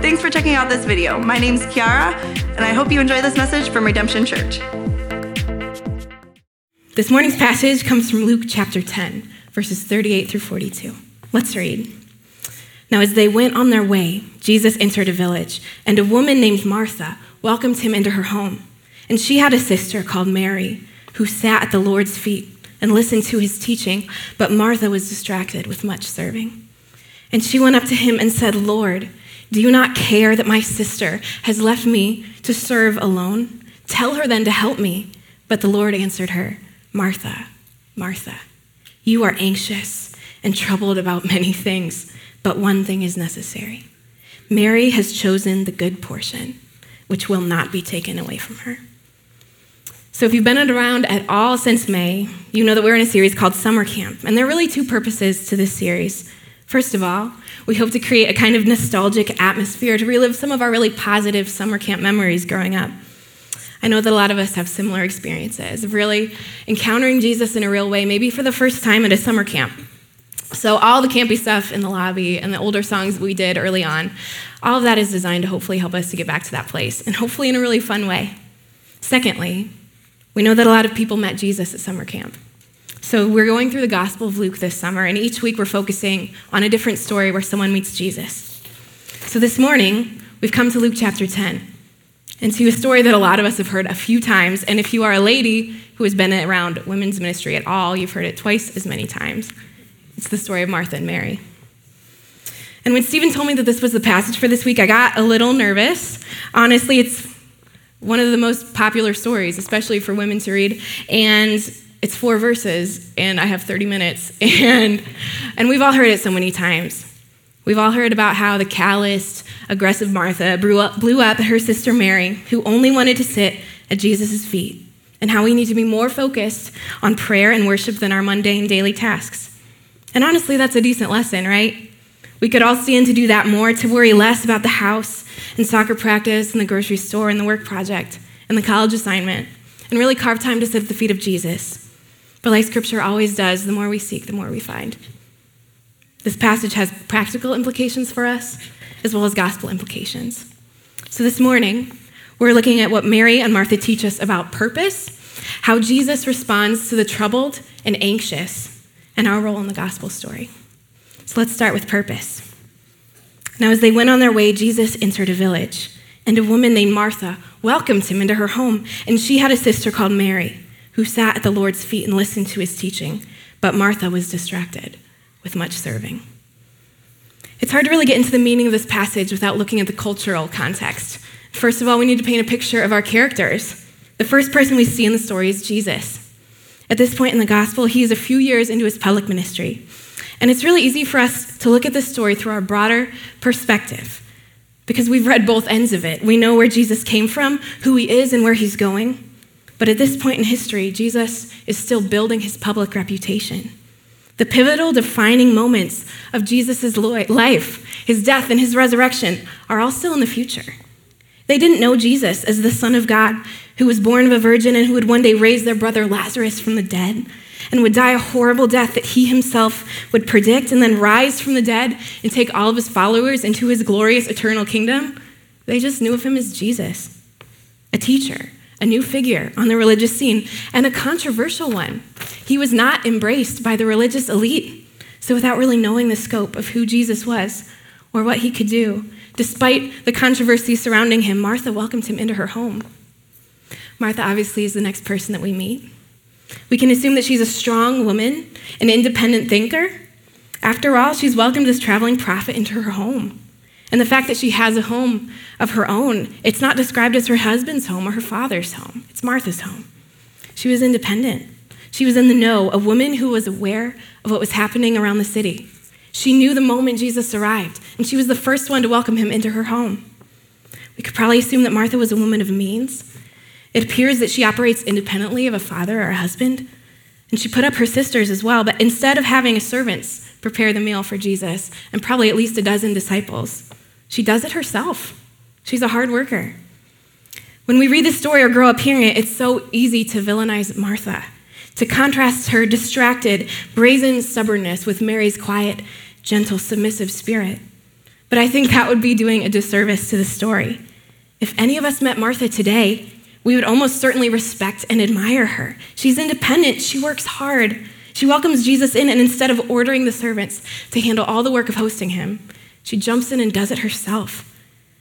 Thanks for checking out this video. My name's Kiara, and I hope you enjoy this message from Redemption Church. This morning's passage comes from Luke chapter 10, verses 38 through 42. Let's read. Now, as they went on their way, Jesus entered a village, and a woman named Martha welcomed him into her home. And she had a sister called Mary, who sat at the Lord's feet and listened to his teaching, but Martha was distracted with much serving. And she went up to him and said, Lord, do you not care that my sister has left me to serve alone? Tell her then to help me. But the Lord answered her, Martha, Martha, you are anxious and troubled about many things, but one thing is necessary. Mary has chosen the good portion, which will not be taken away from her. So, if you've been around at all since May, you know that we're in a series called Summer Camp. And there are really two purposes to this series. First of all, we hope to create a kind of nostalgic atmosphere to relive some of our really positive summer camp memories growing up. I know that a lot of us have similar experiences of really encountering Jesus in a real way, maybe for the first time at a summer camp. So, all the campy stuff in the lobby and the older songs we did early on, all of that is designed to hopefully help us to get back to that place, and hopefully in a really fun way. Secondly, we know that a lot of people met Jesus at summer camp. So we're going through the Gospel of Luke this summer, and each week we're focusing on a different story where someone meets Jesus. So this morning, we've come to Luke chapter 10, and to a story that a lot of us have heard a few times. And if you are a lady who has been around women's ministry at all, you've heard it twice as many times. It's the story of Martha and Mary. And when Stephen told me that this was the passage for this week, I got a little nervous. Honestly, it's one of the most popular stories, especially for women to read. And it's four verses and I have 30 minutes. And, and we've all heard it so many times. We've all heard about how the calloused, aggressive Martha blew up, blew up her sister Mary, who only wanted to sit at Jesus' feet, and how we need to be more focused on prayer and worship than our mundane daily tasks. And honestly, that's a decent lesson, right? We could all stand to do that more, to worry less about the house and soccer practice and the grocery store and the work project and the college assignment, and really carve time to sit at the feet of Jesus. But like Scripture always does, the more we seek, the more we find. This passage has practical implications for us as well as gospel implications. So this morning, we're looking at what Mary and Martha teach us about purpose, how Jesus responds to the troubled and anxious, and our role in the gospel story. So let's start with purpose. Now, as they went on their way, Jesus entered a village, and a woman named Martha welcomed him into her home, and she had a sister called Mary who sat at the Lord's feet and listened to his teaching, but Martha was distracted with much serving. It's hard to really get into the meaning of this passage without looking at the cultural context. First of all, we need to paint a picture of our characters. The first person we see in the story is Jesus. At this point in the gospel, he is a few years into his public ministry. And it's really easy for us to look at this story through our broader perspective because we've read both ends of it. We know where Jesus came from, who he is, and where he's going. But at this point in history, Jesus is still building his public reputation. The pivotal defining moments of Jesus' life, his death, and his resurrection are all still in the future. They didn't know Jesus as the Son of God who was born of a virgin and who would one day raise their brother Lazarus from the dead and would die a horrible death that he himself would predict and then rise from the dead and take all of his followers into his glorious eternal kingdom. They just knew of him as Jesus, a teacher, a new figure on the religious scene, and a controversial one. He was not embraced by the religious elite. So, without really knowing the scope of who Jesus was or what he could do, despite the controversy surrounding him, Martha welcomed him into her home. Martha obviously is the next person that we meet. We can assume that she's a strong woman, an independent thinker. After all, she's welcomed this traveling prophet into her home. And the fact that she has a home of her own, it's not described as her husband's home or her father's home. It's Martha's home. She was independent. She was in the know, a woman who was aware of what was happening around the city. She knew the moment Jesus arrived, and she was the first one to welcome him into her home. We could probably assume that Martha was a woman of means. It appears that she operates independently of a father or a husband, and she put up her sisters as well, but instead of having servants prepare the meal for Jesus and probably at least a dozen disciples, she does it herself. She's a hard worker. When we read this story or grow up hearing it, it's so easy to villainize Martha, to contrast her distracted, brazen stubbornness with Mary's quiet, gentle, submissive spirit. But I think that would be doing a disservice to the story. If any of us met Martha today, we would almost certainly respect and admire her. She's independent, she works hard. She welcomes Jesus in, and instead of ordering the servants to handle all the work of hosting him, she jumps in and does it herself.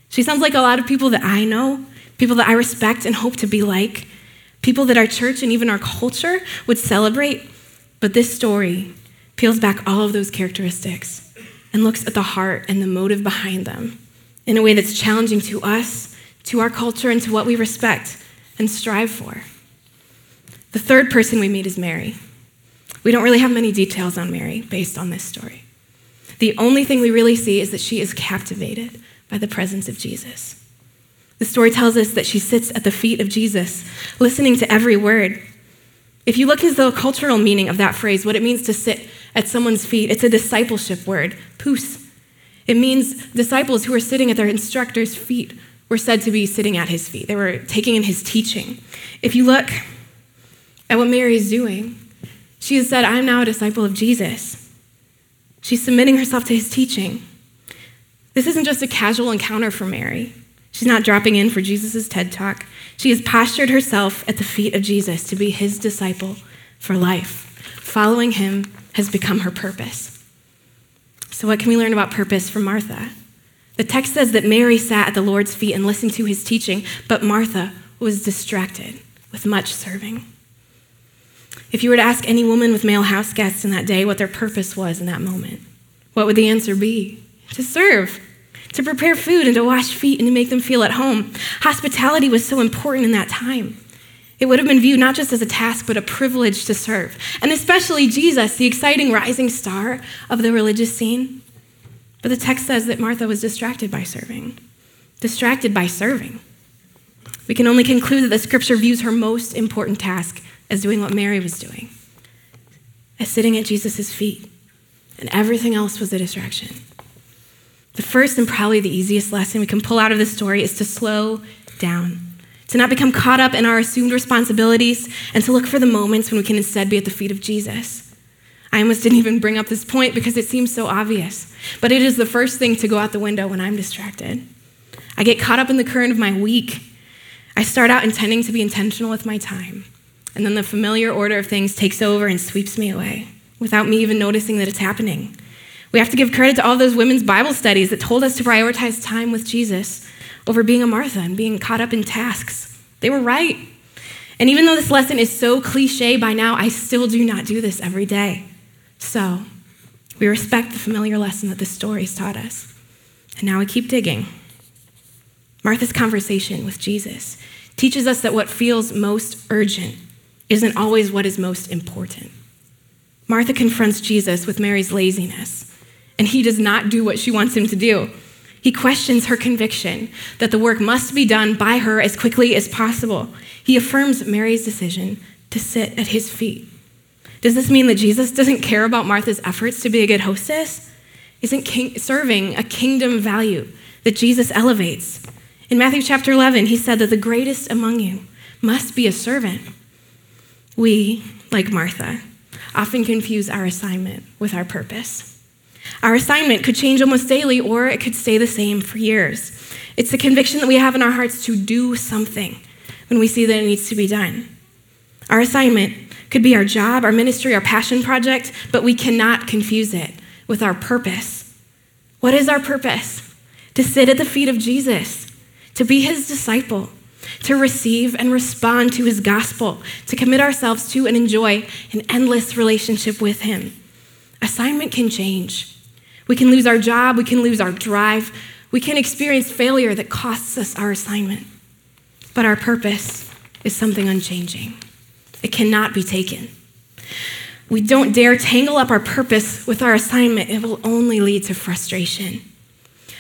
She sounds like a lot of people that I know, people that I respect and hope to be like, people that our church and even our culture would celebrate. But this story peels back all of those characteristics and looks at the heart and the motive behind them in a way that's challenging to us, to our culture, and to what we respect and strive for. The third person we meet is Mary. We don't really have many details on Mary based on this story. The only thing we really see is that she is captivated by the presence of Jesus. The story tells us that she sits at the feet of Jesus, listening to every word. If you look at the cultural meaning of that phrase, what it means to sit at someone's feet, it's a discipleship word, pous. It means disciples who are sitting at their instructor's feet were said to be sitting at his feet. They were taking in his teaching. If you look at what Mary is doing, she has said, I'm now a disciple of Jesus. She's submitting herself to his teaching. This isn't just a casual encounter for Mary. She's not dropping in for Jesus' TED Talk. She has postured herself at the feet of Jesus to be his disciple for life. Following him has become her purpose. So, what can we learn about purpose from Martha? The text says that Mary sat at the Lord's feet and listened to his teaching, but Martha was distracted with much serving. If you were to ask any woman with male house guests in that day what their purpose was in that moment, what would the answer be? To serve, to prepare food and to wash feet and to make them feel at home. Hospitality was so important in that time. It would have been viewed not just as a task, but a privilege to serve. And especially Jesus, the exciting rising star of the religious scene. But the text says that Martha was distracted by serving. Distracted by serving. We can only conclude that the scripture views her most important task as doing what Mary was doing, as sitting at Jesus' feet, and everything else was a distraction. The first and probably the easiest lesson we can pull out of this story is to slow down, to not become caught up in our assumed responsibilities, and to look for the moments when we can instead be at the feet of Jesus. I almost didn't even bring up this point because it seems so obvious, but it is the first thing to go out the window when I'm distracted. I get caught up in the current of my week. I start out intending to be intentional with my time, and then the familiar order of things takes over and sweeps me away without me even noticing that it's happening. We have to give credit to all those women's Bible studies that told us to prioritize time with Jesus over being a Martha and being caught up in tasks. They were right. And even though this lesson is so cliche by now, I still do not do this every day. So, we respect the familiar lesson that this story has taught us. And now we keep digging. Martha's conversation with Jesus teaches us that what feels most urgent isn't always what is most important. Martha confronts Jesus with Mary's laziness, and he does not do what she wants him to do. He questions her conviction that the work must be done by her as quickly as possible. He affirms Mary's decision to sit at his feet. Does this mean that Jesus doesn't care about Martha's efforts to be a good hostess? Isn't king- serving a kingdom value that Jesus elevates? In Matthew chapter 11, he said that the greatest among you must be a servant. We, like Martha, often confuse our assignment with our purpose. Our assignment could change almost daily, or it could stay the same for years. It's the conviction that we have in our hearts to do something when we see that it needs to be done. Our assignment could be our job, our ministry, our passion project, but we cannot confuse it with our purpose. What is our purpose? To sit at the feet of Jesus, to be his disciple, to receive and respond to his gospel, to commit ourselves to and enjoy an endless relationship with him. Assignment can change. We can lose our job, we can lose our drive, we can experience failure that costs us our assignment. But our purpose is something unchanging. It cannot be taken. We don't dare tangle up our purpose with our assignment, it will only lead to frustration.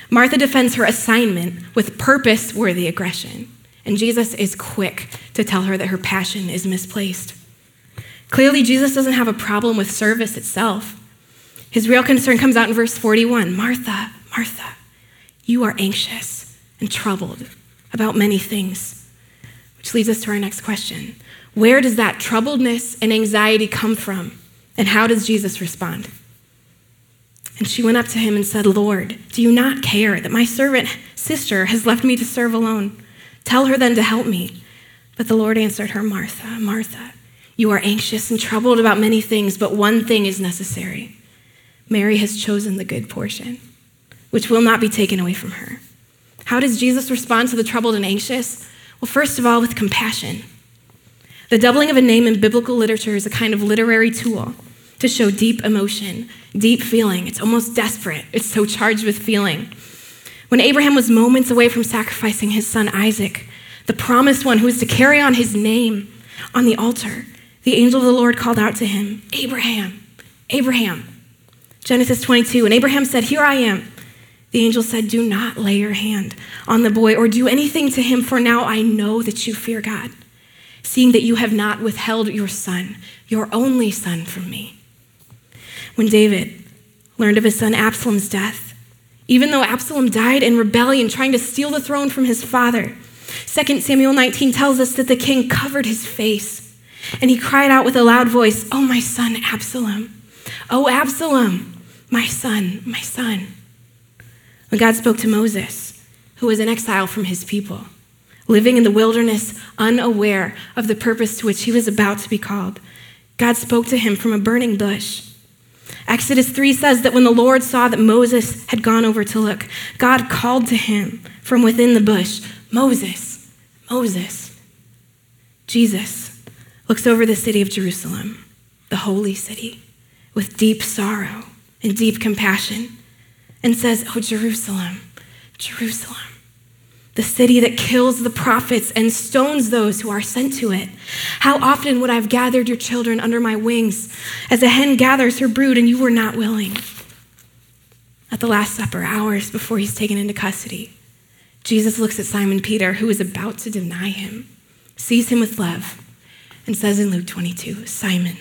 Martha defends her assignment with purpose worthy aggression, and Jesus is quick to tell her that her passion is misplaced. Clearly, Jesus doesn't have a problem with service itself. His real concern comes out in verse 41 Martha, Martha, you are anxious and troubled about many things. Which leads us to our next question where does that troubledness and anxiety come from? And how does Jesus respond? And she went up to him and said, Lord, do you not care that my servant sister has left me to serve alone? Tell her then to help me. But the Lord answered her, Martha, Martha, you are anxious and troubled about many things, but one thing is necessary. Mary has chosen the good portion, which will not be taken away from her. How does Jesus respond to the troubled and anxious? Well, first of all, with compassion. The doubling of a name in biblical literature is a kind of literary tool to show deep emotion, deep feeling. It's almost desperate, it's so charged with feeling. When Abraham was moments away from sacrificing his son Isaac, the promised one who was to carry on his name on the altar, the angel of the Lord called out to him, Abraham, Abraham. Genesis 22, and Abraham said, Here I am. The angel said, Do not lay your hand on the boy or do anything to him, for now I know that you fear God, seeing that you have not withheld your son, your only son, from me. When David learned of his son Absalom's death, even though Absalom died in rebellion, trying to steal the throne from his father, 2 Samuel 19 tells us that the king covered his face and he cried out with a loud voice, Oh, my son, Absalom! Oh, Absalom, my son, my son. When God spoke to Moses, who was in exile from his people, living in the wilderness, unaware of the purpose to which he was about to be called, God spoke to him from a burning bush. Exodus 3 says that when the Lord saw that Moses had gone over to look, God called to him from within the bush, Moses, Moses. Jesus looks over the city of Jerusalem, the holy city, with deep sorrow and deep compassion, and says, Oh, Jerusalem, Jerusalem, the city that kills the prophets and stones those who are sent to it. How often would I have gathered your children under my wings as a hen gathers her brood, and you were not willing? At the Last Supper, hours before he's taken into custody, Jesus looks at Simon Peter, who is about to deny him, sees him with love, and says in Luke 22 Simon,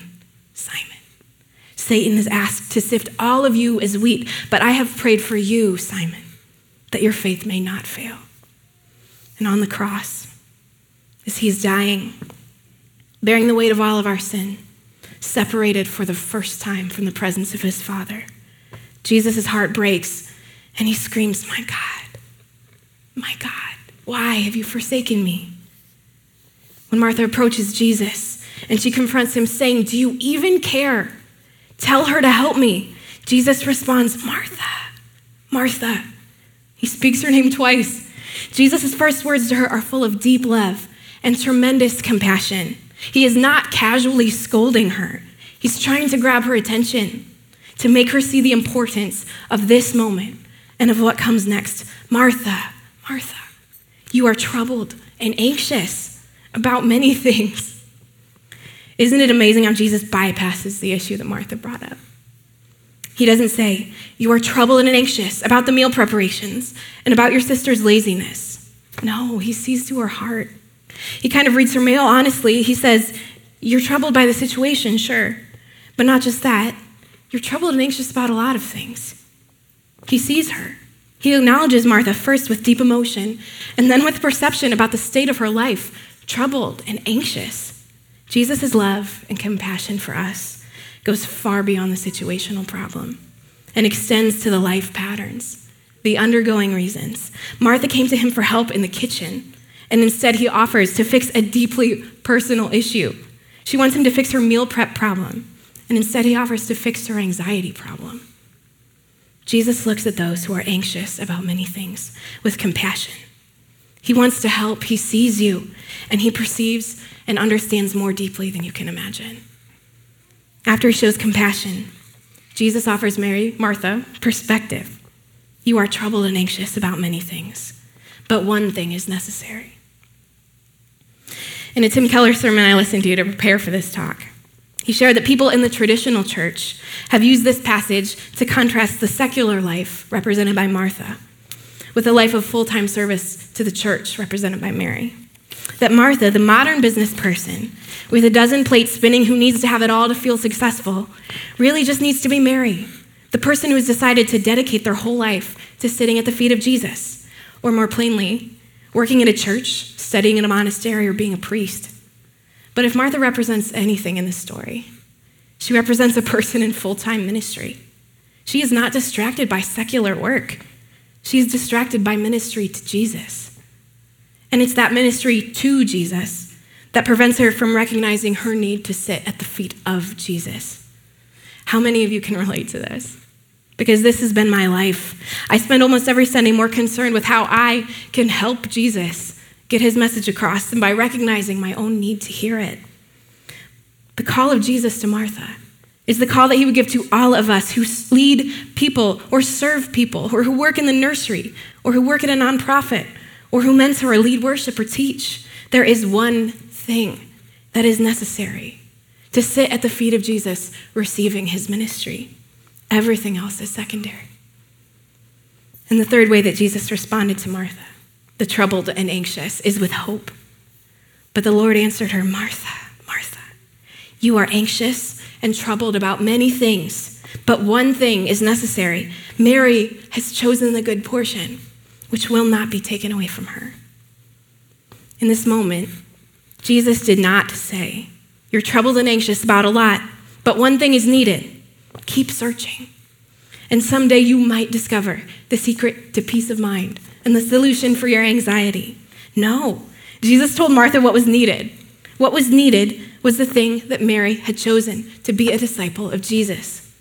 Simon, Satan is asked to sift all of you as wheat, but I have prayed for you, Simon, that your faith may not fail and on the cross as he's dying, bearing the weight of all of our sin, separated for the first time from the presence of his Father. Jesus' heart breaks and he screams, My God, my God, why have you forsaken me? When Martha approaches Jesus and she confronts him, saying, Do you even care? Tell her to help me. Jesus responds, Martha, Martha. He speaks her name twice. Jesus' first words to her are full of deep love and tremendous compassion. He is not casually scolding her, he's trying to grab her attention, to make her see the importance of this moment and of what comes next. Martha, Martha, you are troubled and anxious about many things. Isn't it amazing how Jesus bypasses the issue that Martha brought up? He doesn't say, You are troubled and anxious about the meal preparations and about your sister's laziness. No, he sees to her heart. He kind of reads her mail honestly. He says, You're troubled by the situation, sure. But not just that, you're troubled and anxious about a lot of things. He sees her. He acknowledges Martha first with deep emotion and then with perception about the state of her life, troubled and anxious. Jesus' love and compassion for us goes far beyond the situational problem and extends to the life patterns, the undergoing reasons. Martha came to him for help in the kitchen, and instead he offers to fix a deeply personal issue. She wants him to fix her meal prep problem, and instead he offers to fix her anxiety problem. Jesus looks at those who are anxious about many things with compassion. He wants to help, he sees you, and he perceives and understands more deeply than you can imagine. After he shows compassion, Jesus offers Mary, Martha, perspective. You are troubled and anxious about many things, but one thing is necessary. In a Tim Keller sermon I listened to to prepare for this talk, he shared that people in the traditional church have used this passage to contrast the secular life represented by Martha with a life of full time service to the church represented by Mary that Martha, the modern business person with a dozen plates spinning who needs to have it all to feel successful, really just needs to be Mary, the person who has decided to dedicate their whole life to sitting at the feet of Jesus, or more plainly, working at a church, studying in a monastery, or being a priest. But if Martha represents anything in this story, she represents a person in full time ministry. She is not distracted by secular work. She is distracted by ministry to Jesus. And it's that ministry to Jesus that prevents her from recognizing her need to sit at the feet of Jesus. How many of you can relate to this? Because this has been my life. I spend almost every Sunday more concerned with how I can help Jesus get his message across than by recognizing my own need to hear it. The call of Jesus to Martha is the call that he would give to all of us who lead people or serve people or who work in the nursery or who work at a nonprofit or who mentor or lead worship or teach. There is one thing that is necessary to sit at the feet of Jesus receiving his ministry. Everything else is secondary. And the third way that Jesus responded to Martha, the troubled and anxious, is with hope. But the Lord answered her, Martha, Martha, you are anxious and troubled about many things, but one thing is necessary. Mary has chosen the good portion, which will not be taken away from her. In this moment, Jesus did not say, You're troubled and anxious about a lot, but one thing is needed keep searching. And someday you might discover the secret to peace of mind and the solution for your anxiety. No, Jesus told Martha what was needed. What was needed was the thing that Mary had chosen to be a disciple of Jesus.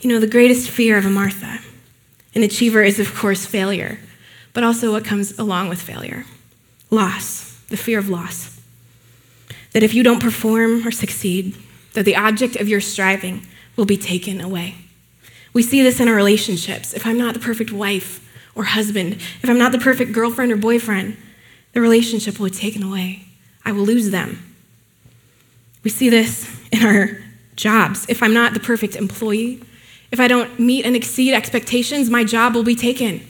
You know, the greatest fear of a Martha, an achiever, is of course failure, but also what comes along with failure loss, the fear of loss. That if you don't perform or succeed, that the object of your striving will be taken away. We see this in our relationships. If I'm not the perfect wife or husband, if I'm not the perfect girlfriend or boyfriend, the relationship will be taken away. I will lose them. We see this in our jobs. If I'm not the perfect employee, if I don't meet and exceed expectations, my job will be taken.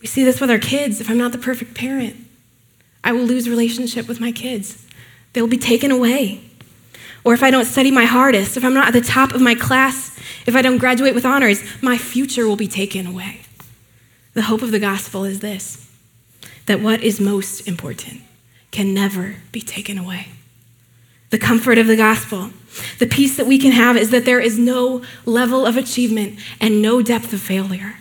We see this with our kids. If I'm not the perfect parent, I will lose relationship with my kids. They will be taken away. Or if I don't study my hardest, if I'm not at the top of my class, if I don't graduate with honors, my future will be taken away. The hope of the gospel is this that what is most important can never be taken away. The comfort of the gospel, the peace that we can have is that there is no level of achievement and no depth of failure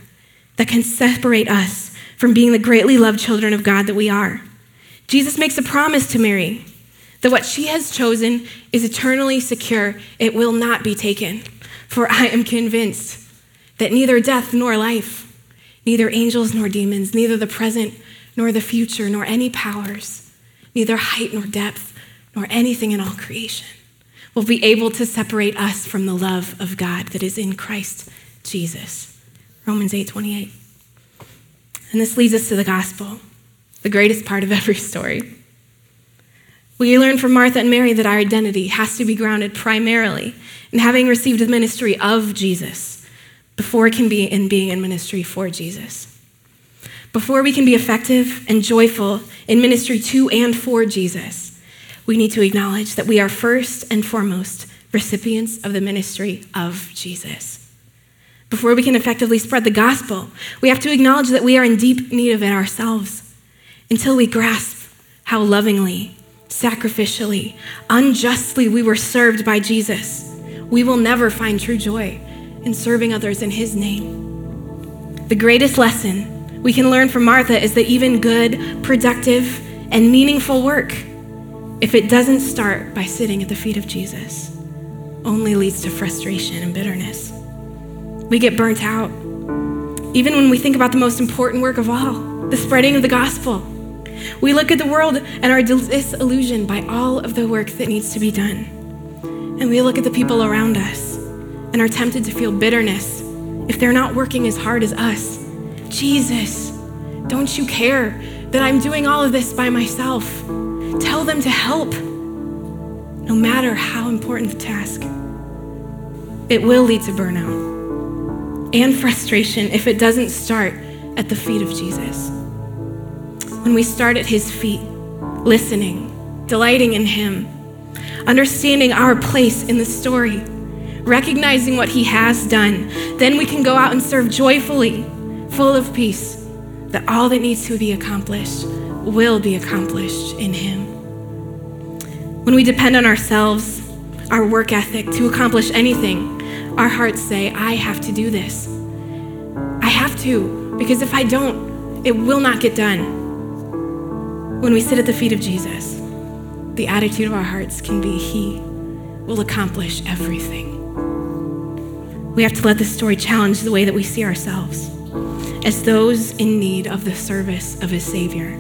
that can separate us from being the greatly loved children of God that we are. Jesus makes a promise to Mary that what she has chosen is eternally secure. It will not be taken. For I am convinced that neither death nor life, neither angels nor demons, neither the present nor the future, nor any powers, neither height nor depth, nor anything in all creation will be able to separate us from the love of God that is in Christ Jesus. Romans 8 28. And this leads us to the gospel, the greatest part of every story. We learn from Martha and Mary that our identity has to be grounded primarily in having received the ministry of Jesus before it can be in being in ministry for Jesus. Before we can be effective and joyful in ministry to and for Jesus, we need to acknowledge that we are first and foremost recipients of the ministry of Jesus. Before we can effectively spread the gospel, we have to acknowledge that we are in deep need of it ourselves until we grasp how lovingly, sacrificially, unjustly we were served by Jesus. We will never find true joy in serving others in his name. The greatest lesson we can learn from Martha is that even good, productive, and meaningful work, if it doesn't start by sitting at the feet of Jesus, only leads to frustration and bitterness. We get burnt out. Even when we think about the most important work of all, the spreading of the gospel, we look at the world and are disillusioned by all of the work that needs to be done. And we look at the people around us and are tempted to feel bitterness if they're not working as hard as us Jesus, don't you care that I'm doing all of this by myself? Tell them to help, no matter how important the task. It will lead to burnout and frustration if it doesn't start at the feet of Jesus. When we start at his feet, listening, delighting in him, understanding our place in the story, recognizing what he has done, then we can go out and serve joyfully full of peace, that all that needs to be accomplished will be accomplished in Him. When we depend on ourselves, our work ethic to accomplish anything, our hearts say, I have to do this. I have to, because if I don't, it will not get done. When we sit at the feet of Jesus, the attitude of our hearts can be, He will accomplish everything. We have to let this story challenge the way that we see ourselves as those in need of the service of His Savior.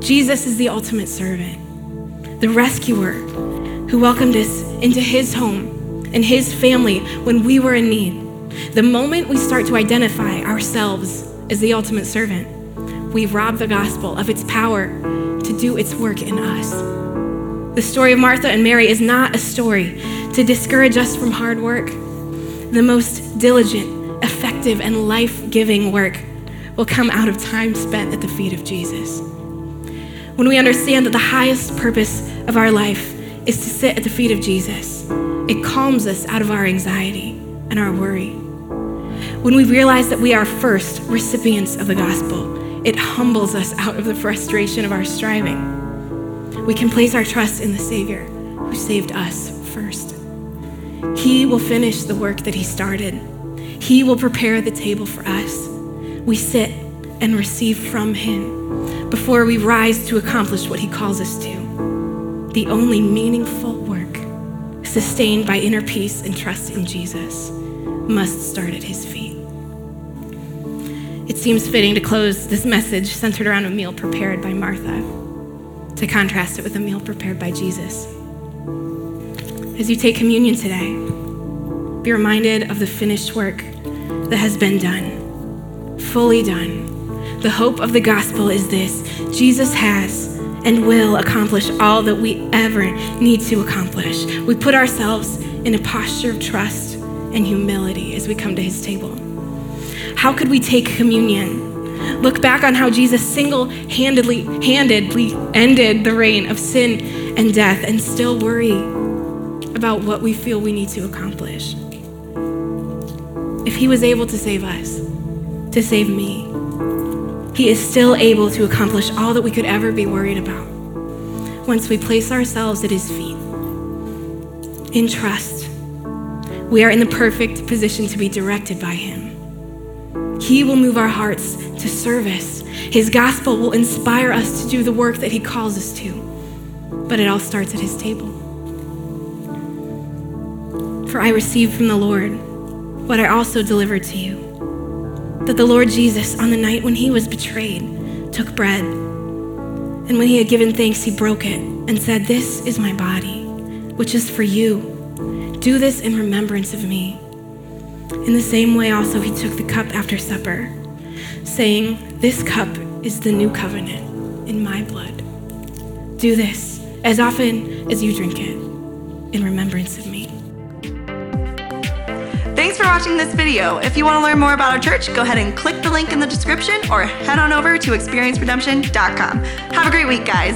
Jesus is the ultimate servant, the rescuer who welcomed us into His home and His family when we were in need. The moment we start to identify ourselves as the ultimate servant, we rob the gospel of its power to do its work in us. The story of Martha and Mary is not a story to discourage us from hard work. The most diligent, effective, and life giving work will come out of time spent at the feet of Jesus. When we understand that the highest purpose of our life is to sit at the feet of Jesus, it calms us out of our anxiety and our worry. When we realize that we are first recipients of the gospel, it humbles us out of the frustration of our striving we can place our trust in the Savior who saved us first. He will finish the work that He started, He will prepare the table for us. We sit and receive from Him before we rise to accomplish what He calls us to. The only meaningful work, sustained by inner peace and trust in Jesus, must start at His feet. It seems fitting to close this message centered around a meal prepared by Martha to contrast it with a meal prepared by Jesus. As you take communion today, be reminded of the finished work that has been done, fully done. The hope of the gospel is this Jesus has and will accomplish all that we ever need to accomplish. We put ourselves in a posture of trust and humility as we come to his table. How could we take communion Look back on how Jesus single handedly handedly ended the reign of sin and death and still worry about what we feel we need to accomplish. If he was able to save us, to save me, he is still able to accomplish all that we could ever be worried about once we place ourselves at his feet. In trust, we are in the perfect position to be directed by him. He will move our hearts to service. His gospel will inspire us to do the work that He calls us to. But it all starts at His table. For I received from the Lord what I also delivered to you that the Lord Jesus, on the night when He was betrayed, took bread. And when He had given thanks, He broke it and said, This is my body, which is for you. Do this in remembrance of me. In the same way, also, he took the cup after supper, saying, This cup is the new covenant in my blood. Do this as often as you drink it in remembrance of me. For watching this video. If you want to learn more about our church, go ahead and click the link in the description or head on over to experienceredemption.com. Have a great week, guys.